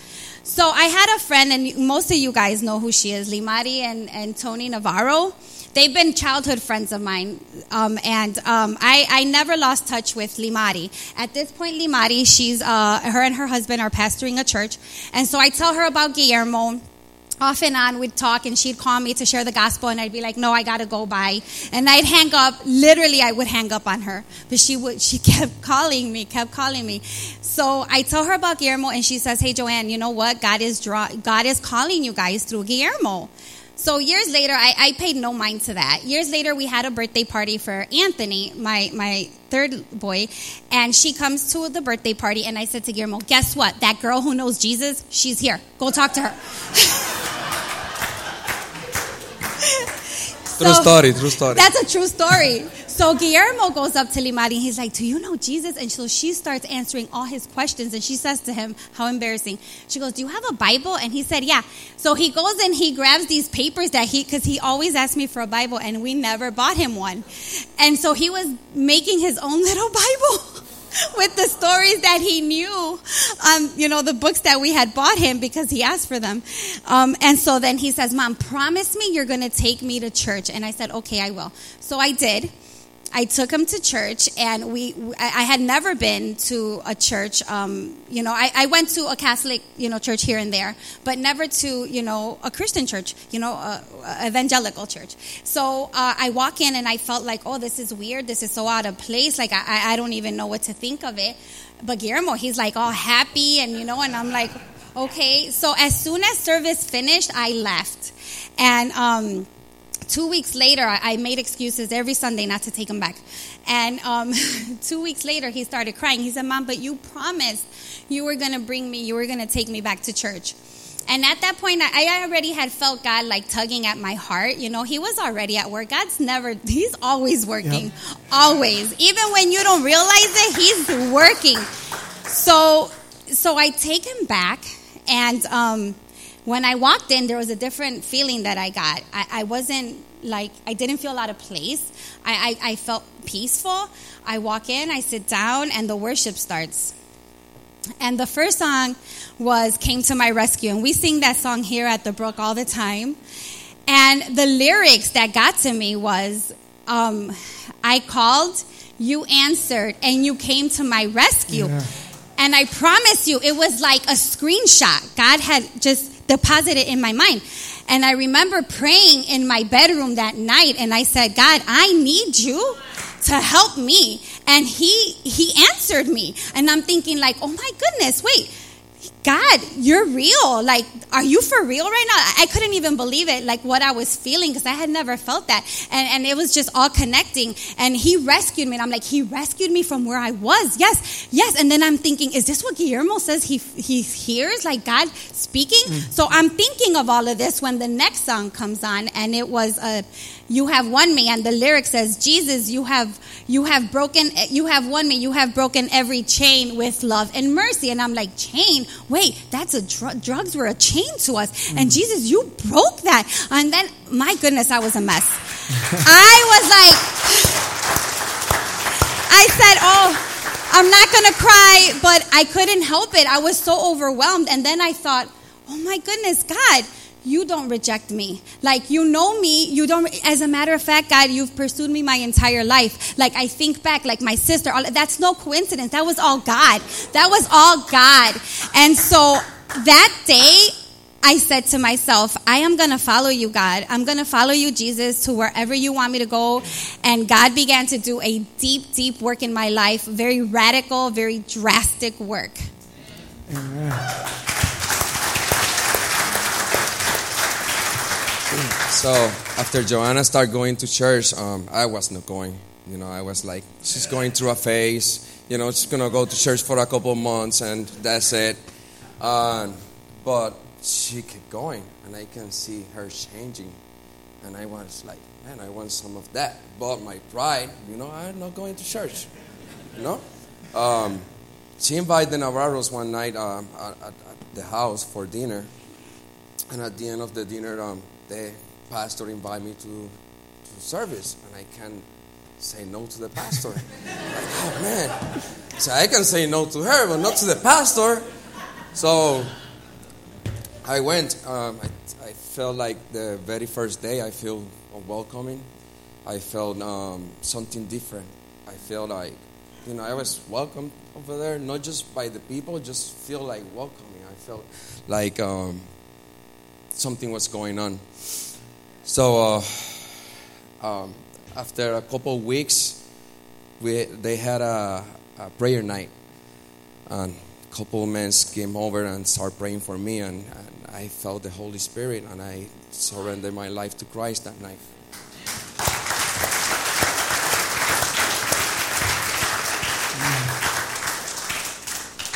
So I had a friend, and most of you guys know who she is, Limari and, and Tony Navarro. They've been childhood friends of mine, um, and um, I, I, never lost touch with Limari. At this point, Limari, she's uh, her and her husband are pastoring a church, and so I tell her about Guillermo off and on we'd talk and she'd call me to share the gospel and I'd be like, no, I gotta go by. And I'd hang up, literally I would hang up on her. But she would, she kept calling me, kept calling me. So I tell her about Guillermo and she says, hey Joanne, you know what? God is draw, God is calling you guys through Guillermo. So years later, I, I, paid no mind to that. Years later, we had a birthday party for Anthony, my, my third boy, and she comes to the birthday party, and I said to Guillermo, guess what? That girl who knows Jesus, she's here. Go talk to her.
True story, true story.
That's a true story. So Guillermo goes up to Limari and he's like, Do you know Jesus? And so she starts answering all his questions and she says to him, How embarrassing. She goes, Do you have a Bible? And he said, Yeah. So he goes and he grabs these papers that he, because he always asked me for a Bible and we never bought him one. And so he was making his own little Bible. with the stories that he knew, um, you know, the books that we had bought him because he asked for them. Um, and so then he says, Mom, promise me you're going to take me to church. And I said, Okay, I will. So I did. I took him to church, and we. I had never been to a church. Um, you know, I, I, went to a Catholic, you know, church here and there, but never to, you know, a Christian church. You know, a, a evangelical church. So uh, I walk in, and I felt like, oh, this is weird. This is so out of place. Like I, I don't even know what to think of it. But Guillermo, he's like all happy, and you know, and I'm like, okay. So as soon as service finished, I left, and. Um, two weeks later, I made excuses every Sunday not to take him back. And um, two weeks later, he started crying. He said, Mom, but you promised you were going to bring me, you were going to take me back to church. And at that point, I already had felt God like tugging at my heart. You know, He was already at work. God's never, He's always working. Yep. Always. Even when you don't realize it, He's working. So, so I take him back and, um, when I walked in, there was a different feeling that I got. I, I wasn't like, I didn't feel out of place. I, I, I felt peaceful. I walk in, I sit down, and the worship starts. And the first song was Came to My Rescue. And we sing that song here at the Brook all the time. And the lyrics that got to me was um, I called, you answered, and you came to my rescue. Yeah. And I promise you, it was like a screenshot. God had just deposited in my mind. And I remember praying in my bedroom that night and I said, God, I need you to help me. And he he answered me. And I'm thinking like, "Oh my goodness, wait. God, you're real. Like, are you for real right now? I couldn't even believe it, like what I was feeling, because I had never felt that. And, and it was just all connecting. And He rescued me. And I'm like, He rescued me from where I was. Yes, yes. And then I'm thinking, is this what Guillermo says he, he hears, like God speaking? Mm. So I'm thinking of all of this when the next song comes on, and it was a you have won me and the lyric says jesus you have you have broken you have won me you have broken every chain with love and mercy and i'm like chain wait that's a dr- drugs were a chain to us. Mm. and jesus you broke that. And then my goodness i was a mess. I was like i said oh i'm not gonna cry but i couldn't help it. I was so overwhelmed. And then i thought oh my goodness god you don't reject me. Like, you know me, you don't, as a matter of fact, God, you've pursued me my entire life. Like, I think back, like my sister, all, that's no coincidence. That was all God. That was all God. And so that day, I said to myself, I am going to follow you, God. I'm going to follow you, Jesus, to wherever you want me to go. And God began to do a deep, deep work in my life, very radical, very drastic work. Amen.
So after Joanna started going to church, um, I was not going. You know, I was like, she's going through a phase. You know, she's gonna go to church for a couple months and that's it. Um, but she kept going, and I can see her changing. And I was like, man, I want some of that. But my pride, you know, I'm not going to church. You know, um, she invited the Navarros one night um, at, at, the house for dinner, and at the end of the dinner, um, they pastor invite me to, to service, and I can't say no to the pastor. like, oh man. So I can say no to her, but not to the pastor. So I went. Um, I, I, felt like the very first day I feel welcoming. I felt um, something different. I felt like, you know, I was welcomed over there, not just by the people, just feel like welcoming. I felt like um, something was going on. So uh, um, after a couple of weeks, we they had a, a prayer night, and a couple of men came over and started praying for me, and, and I felt the Holy Spirit, and I surrendered my life to Christ that night.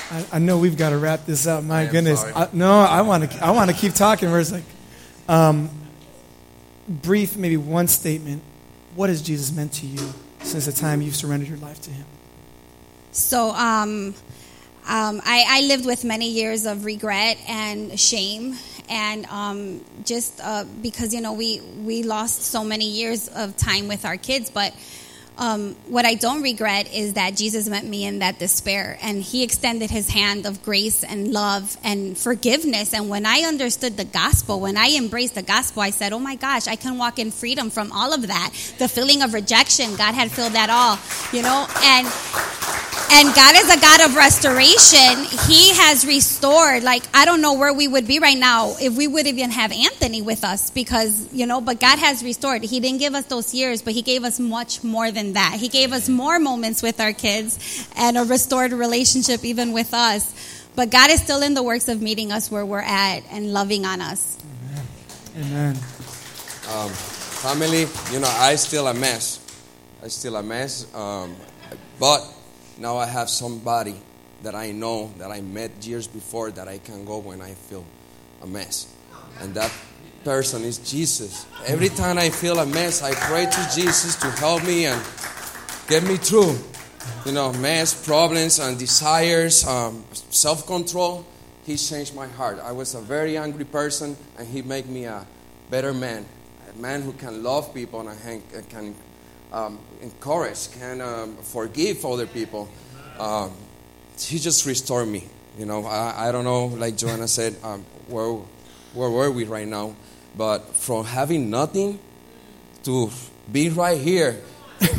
I, I, know we've got to wrap this up. My goodness, I, no, I want to. I want to keep talking. Where it's like, um, brief, maybe one statement. What has Jesus meant to you since the time you've surrendered your life to Him?
So, um, um, I, I, lived with many years of regret and shame, and um, just uh, because you know we we lost so many years of time with our kids, but um, what I don't regret is that Jesus met me in that despair and he extended his hand of grace and love and forgiveness. And when I understood the gospel, when I embraced the gospel, I said, Oh my gosh, I can walk in freedom from all of that. The feeling of rejection, God had filled that all, you know, and and God is a God of restoration. He has restored. Like, I don't know where we would be right now if we would even have Anthony with us because, you know, but God has restored. He didn't give us those years, but He gave us much more than that. He gave us more moments with our kids and a restored relationship even with us. But God is still in the works of meeting us where we're at and loving on us.
Amen. Amen.
Um, family, you know, I still a mess. I still a mess. Um, but now I have somebody that I know that I met years before that I can go when I feel a mess. And that person is Jesus. Every time I feel a mess, I pray to Jesus to help me and get me through. You know, mess, problems, and desires, um, self control. He changed my heart. I was a very angry person, and He made me a better man. A man who can love people and can um, encourage, can um, forgive other people. Um, he just restored me. You know, I, I don't know, like Joanna said, um, where, where were we right now? But from having nothing to be right here,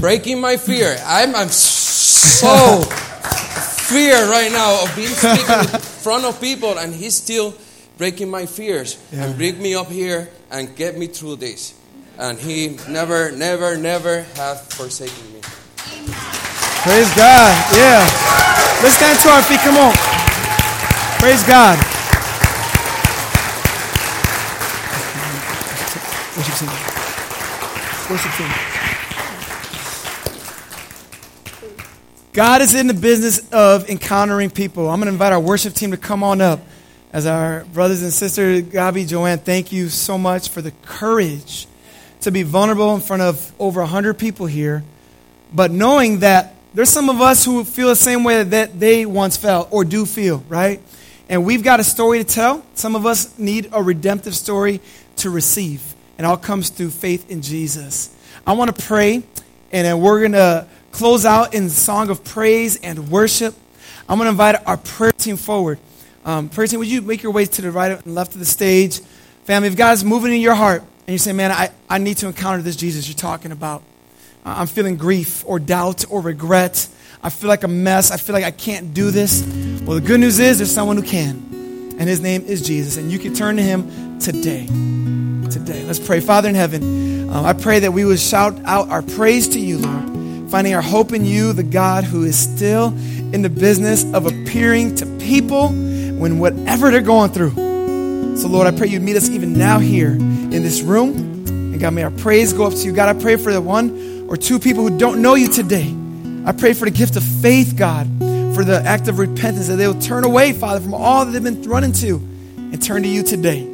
breaking my fear. I'm, I'm so fear right now of being speaking in front of people, and he's still breaking my fears yeah. and bring me up here and get me through this and He never, never, never hath forsaken me.
Praise God. Yeah. Let's stand to our feet. Come on. Praise God. Worship team. Worship team. God is in the business of encountering people. I'm going to invite our worship team to come on up. As our brothers and sisters, Gabi, Joanne, thank you so much for the courage to be vulnerable in front of over 100 people here, but knowing that there's some of us who feel the same way that they once felt or do feel, right? And we've got a story to tell. Some of us need a redemptive story to receive. And all comes through faith in Jesus. I want to pray, and then we're going to close out in song of praise and worship. I'm going to invite our prayer team forward. Um, prayer team, would you make your way to the right and left of the stage? Family, if God is moving in your heart, and you say, man, I, I need to encounter this Jesus you're talking about. I'm feeling grief or doubt or regret. I feel like a mess. I feel like I can't do this. Well, the good news is there's someone who can, and his name is Jesus, and you can turn to him today. Today. Let's pray. Father in heaven, um, I pray that we would shout out our praise to you, Lord, finding our hope in you, the God who is still in the business of appearing to people when whatever they're going through. So, Lord, I pray you meet us even now here in this room. And God, may our praise go up to you. God, I pray for the one or two people who don't know you today. I pray for the gift of faith, God, for the act of repentance, that they will turn away, Father, from all that they've been running to and turn to you today,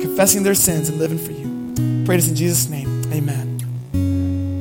confessing their sins and living for you. Pray this in Jesus' name. Amen.